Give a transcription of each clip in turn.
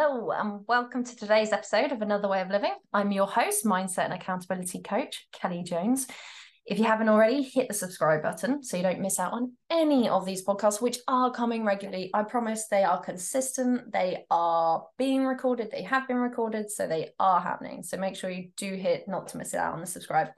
Hello, and welcome to today's episode of Another Way of Living. I'm your host, Mindset and Accountability Coach, Kelli Jones. If you haven't already, hit the subscribe button so you don't miss out on any of these podcasts, which are coming regularly. I promise they are consistent, they are being recorded, they have been recorded, so they are happening. So make sure you do hit not to miss out on the subscribe.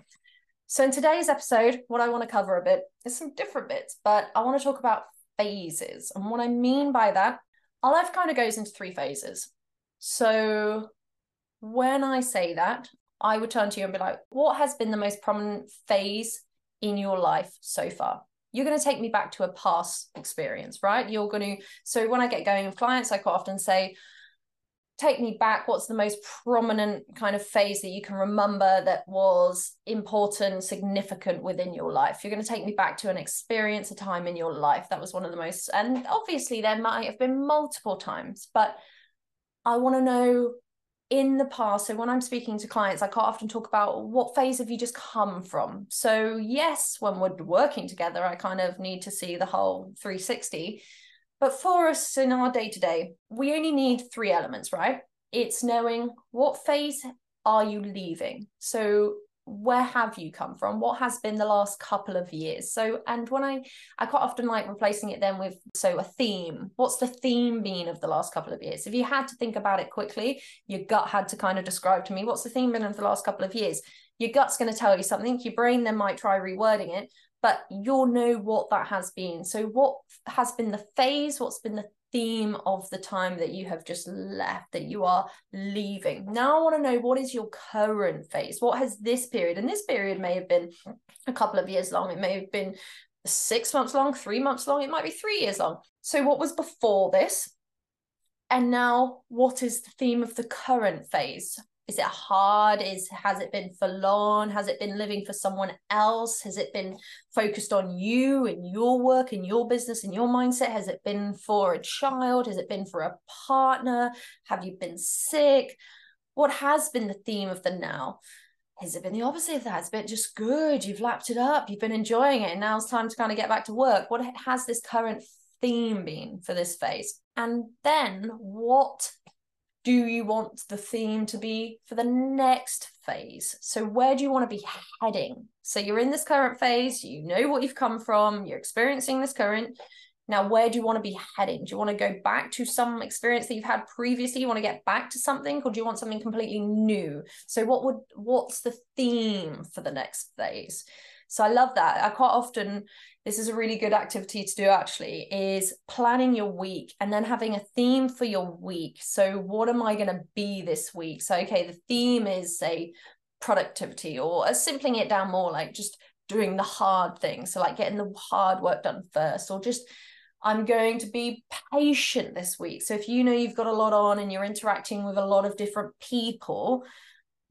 So, in today's episode, what I want to cover a bit is some different bits, but I want to talk about phases. And what I mean by that our life kind of goes into three phases. So when I say that, I would turn to you and be like, what has been the most prominent phase in your life so far? You're going to take me back to a past experience, right? You're going to, so when I get going with clients, I quite often say, take me back what's the most prominent kind of phase that you can remember that was important significant within your life? You're going to take me back to an experience a time in your life that was one of the most and obviously there might have been multiple times but i want to know in the past so when i'm speaking to clients i quite often talk about what phase have you just come from? So yes when we're working together i kind of need to see the whole 360 but for us in our day to day, we only need three elements, right? It's knowing what phase are you leaving? So where have you come from? What has been the last couple of years? So and when i i quite often like replacing it then with so a theme. What's the theme been of the last couple of years? If you had to think about it quickly your gut had to kind of describe to me what's the theme been of the last couple of years? Your gut's going to tell you something. Your brain then might try rewording it but you'll know what that has been. So, what has been the phase? What's been the theme of the time that you have just left, that you are leaving? Now, I want to know what is your current phase? What has this period, and this period may have been a couple of years long, it may have been six months long, three months long, it might be three years long. So, what was before this? And now, what is the theme of the current phase? Is it hard is has it been forlorn has it been living for someone else has it been focused on you and your work and your business and your mindset has it been for a child has it been for a partner have you been sick what has been the theme of the now has it been the opposite of that? It's been just good. You've lapped it up. You've been enjoying it. And now it's time to kind of get back to work. What has this current theme been for this phase? And then what do you want the theme to be for the next phase? So, where do you want to be heading? So, you're in this current phase, you know what you've come from, you're experiencing this current. Now, where do you want to be heading? Do you want to go back to some experience that you've had previously? You want to get back to something, or do you want something completely new? So, what would what's the theme for the next phase? So I love that. I quite often, this is a really good activity to do actually, is planning your week and then having a theme for your week. So what am I going to be this week? So, okay, the theme is say productivity or uh, simpling it down more like just doing the hard things. So like getting the hard work done first or just I'm going to be patient this week. So if you know you've got a lot on and you're interacting with a lot of different people,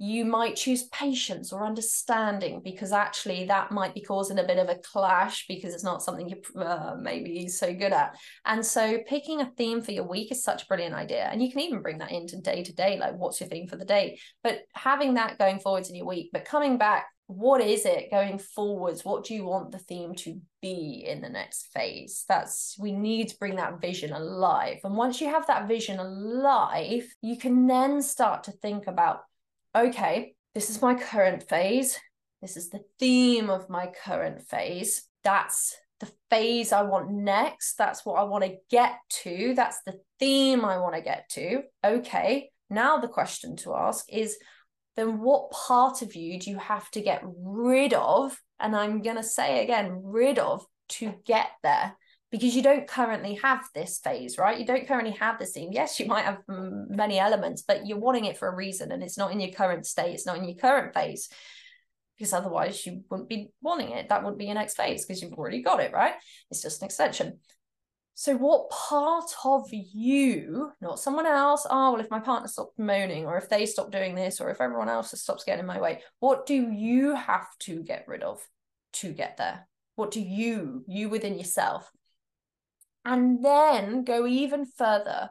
you might choose patience or understanding because actually that might be causing a bit of a clash because it's not something you're uh, maybe so good at. And so picking a theme for your week is such a brilliant idea. And you can even bring that into day to day, like what's your theme for the day? But having that going forwards in your week, but coming back, what is it going forwards? What do you want the theme to be in the next phase? That's we need to bring that vision alive. And once you have that vision alive, you can then start to think about okay, this is my current phase. This is the theme of my current phase. That's the phase I want next. That's what I want to get to. That's the theme I want to get to. Okay, now the question to ask is then what part of you do you have to get rid of? And I'm going to say again, rid of to get there because you don't currently have this phase, right? You don't currently have this theme. Yes, you might have many elements, but you're wanting it for a reason and it's not in your current state, it's not in your current phase. Because otherwise, you wouldn't be wanting it. That would be your next phase because you've already got it, right? It's just an extension. So, what part of you, not someone else, oh, well, if my partner stopped moaning, or if they stop doing this, or if everyone else stops getting in my way, what do you have to get rid of to get there? What do you, you within yourself, and then go even further.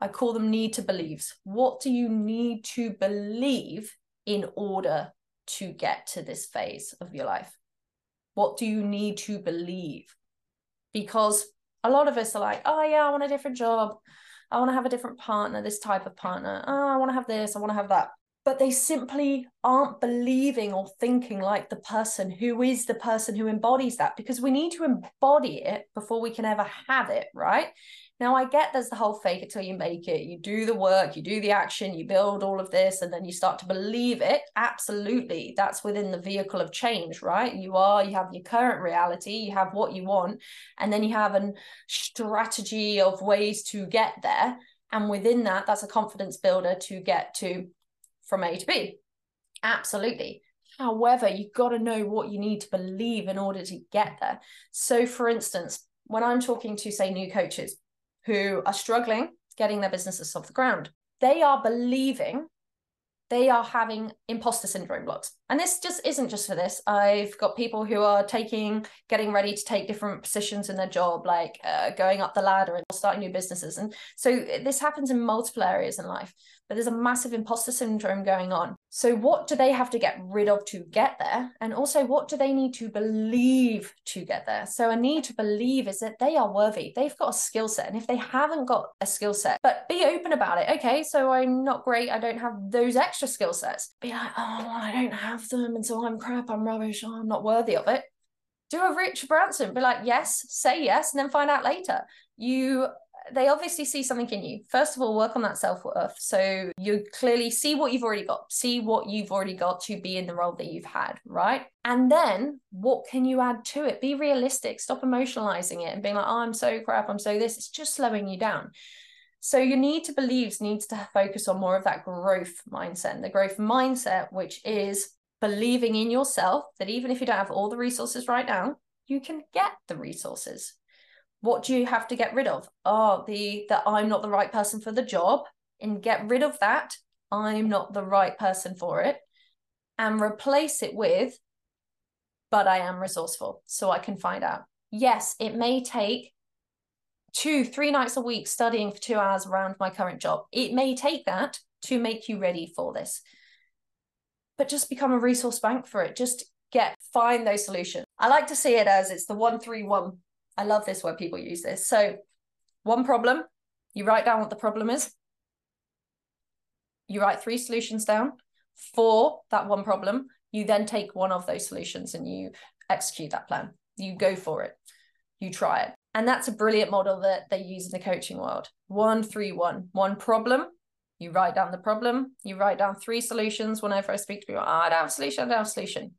I call them need to believes. What do you need to believe in order to get to this phase of your life? What do you need to believe? Because a lot of us are like, oh, yeah, I want a different job. I want to have a different partner, this type of partner. Oh, I want to have this, I want to have that. But they simply aren't believing or thinking like the person who is the person who embodies that because we need to embody it before we can ever have it, right? Now, I get there's the whole fake it till you make it. You do the work, you do the action, you build all of this, and then you start to believe it. Absolutely. That's within the vehicle of change, right? You are, you have your current reality, you have what you want, and then you have a strategy of ways to get there. And within that, that's a confidence builder to get to from A to B. Absolutely. However, you've got to know what you need to believe in order to get there. So, for instance, when I'm talking to, say, new coaches, who are struggling getting their businesses off the ground. They are believing they are having imposter syndrome blocks. And this just isn't just for this. I've got people who are taking, getting ready to take different positions in their job, like uh, going up the ladder and starting new businesses. And so this happens in multiple areas in life but there's a massive imposter syndrome going on. So, what do they have to get rid of to get there? And also, what do they need to believe to get there? So, a need to believe is that they are worthy. They've got a skill set. And if they haven't got a skill set, but be open about it. Okay, so I'm not great. I don't have those extra skill sets. Be like, oh, I don't have them. And so I'm crap. I'm rubbish. Oh, I'm not worthy of it do a Rich Branson, be like, yes, say yes, and then find out later. You they obviously see something in you. First of all, work on that self worth. So you clearly see what you've already got, see what you've already got to be in the role that you've had, right? And then what can you add to it? Be realistic, stop emotionalizing it and being like, oh, I'm so crap, I'm so this. It's just slowing you down. So you need to believe needs to focus on more of that growth mindset. The growth mindset, which is believing in yourself that even if you don't have all the resources right now, you can get the resources. What do you have to get rid of? Oh the that i'm not the right person for the job. And get rid of that. I'm not the right person for it. And replace it with but i am resourceful so i can find out. Yes it may take two three nights a week studying for two hours around my current job. It may take that to make you ready for this but just become a resource bank for it just get find those solutions i like to see it as it's the 131 I love this where people use this. So, one problem, you write down what the problem is. You write three solutions down for that one problem. You then take one of those solutions and you execute that plan. You go for it. You try it. And that's a brilliant model that they use in the coaching world. One, three, one. One problem, you write down the problem. You write down three solutions. Whenever I speak to people, oh, I don't have a solution, I don't have a solution.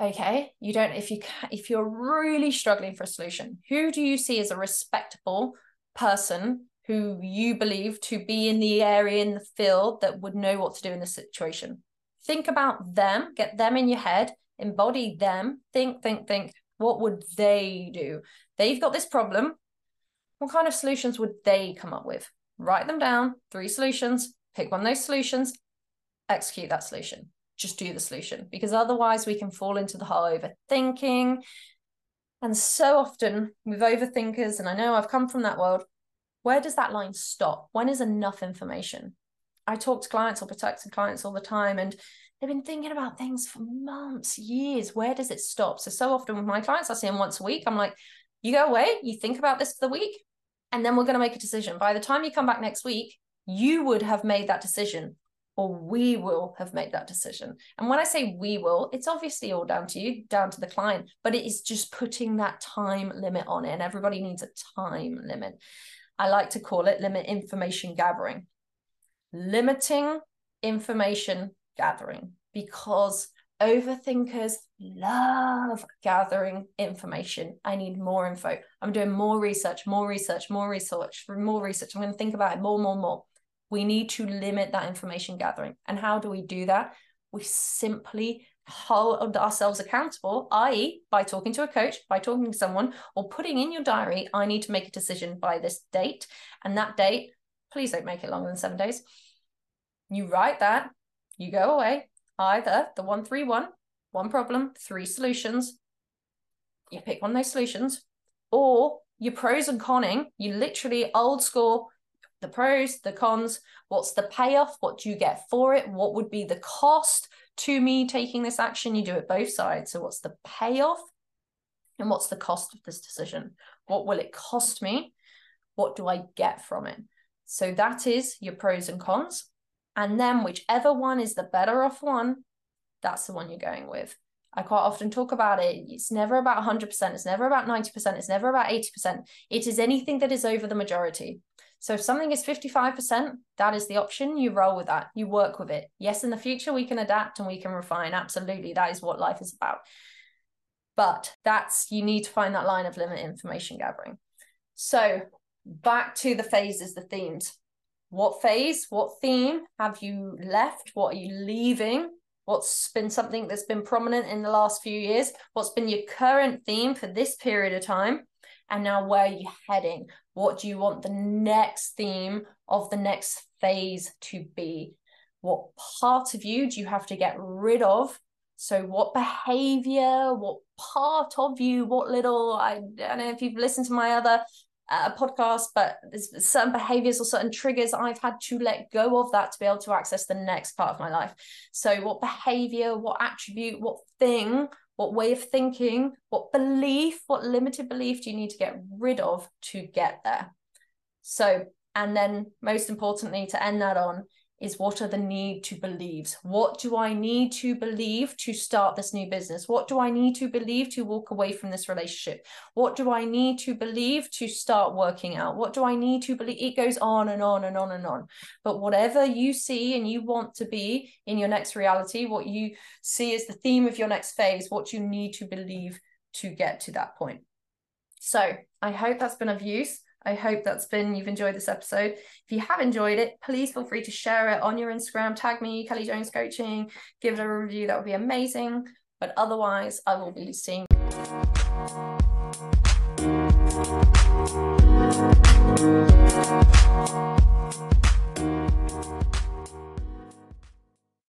Okay you don't if you if you're really struggling for a solution who do you see as a respectable person who you believe to be in the area in the field that would know what to do in the situation? Think about them get them in your head embody them think think think what would they do? They've got this problem. What kind of solutions would they come up with write them down three solutions pick one of those solutions execute that solution just do the solution because otherwise we can fall into the whole overthinking. And so often with overthinkers, and I know I've come from that world, where does that line stop? When is enough information? I talk to clients or prospective clients all the time, and they've been thinking about things for months, years. Where does it stop? So, so often with my clients, I see them once a week. I'm like, you go away, you think about this for the week, and then we're going to make a decision. By the time you come back next week, you would have made that decision or we will have made that decision. And when I say we will, it's obviously all down to you, down to the client, but it is just putting that time limit on it. And everybody needs a time limit. I like to call it limit information gathering. Limiting information gathering because overthinkers love gathering information. I need more info. I'm doing more research, more research, more research, more research. I'm going to think about it more, more, more. We need to limit that information gathering. And how do we do that? We simply hold ourselves accountable, i.e., by talking to a coach, by talking to someone, or putting in your diary, I need to make a decision by this date. And that date, please don't make it longer than seven days. You write that, you go away, either the 131, one problem, three solutions. You pick one of those solutions, or your pros and conning, you literally old school the pros, the cons, what's the payoff, what do you get for it, what would be the cost to me taking this action. You do it both sides. So, what's the payoff and what's the cost of this decision? What will it cost me? What do I get from it? So that is your pros and cons. And then whichever one is the better off one, that's the one you're going with. I quite often talk about it. It's never about 100%, it's never about 90%, it's never about 80%. It is anything that is over the majority. So if something is 55%, that is the option. You roll with that, you work with it. Yes, in the future, we can adapt and we can refine. Absolutely. That is what life is about. But that's, you need to find that line of limit information gathering. So back to the phases, the themes. What phase, what theme have you left? What are you leaving? What's been something that's been prominent in the last few years? What's been your current theme for this period of time? And now, where are you heading? What do you want the next theme of the next phase to be? What part of you do you have to get rid of? So, what behavior, what part of you, what little, I, don't know if you've listened to my other a podcast, but there's certain behaviors or certain triggers I've had to let go of that to be able to access the next part of my life. So, what behavior, what attribute, what thing, what way of thinking, what belief, what limited belief do you need to get rid of to get there? So, and then most importantly, to end that on, is what are the need to believes? What do I need to believe to start this new business? What do I need to believe to walk away from this relationship? What do I need to believe to start working out? What do I need to believe? It goes on and on and on and on. But whatever you see and you want to be in your next reality, what you see is the theme of your next phase, what you need to believe to get to that point. So I hope that's been of use. I hope that's been you've enjoyed this episode. If you have enjoyed it, please feel free to share it on your Instagram, tag me, Kelli Jones Coaching, give it a review. That would be amazing. But otherwise, I will be seeing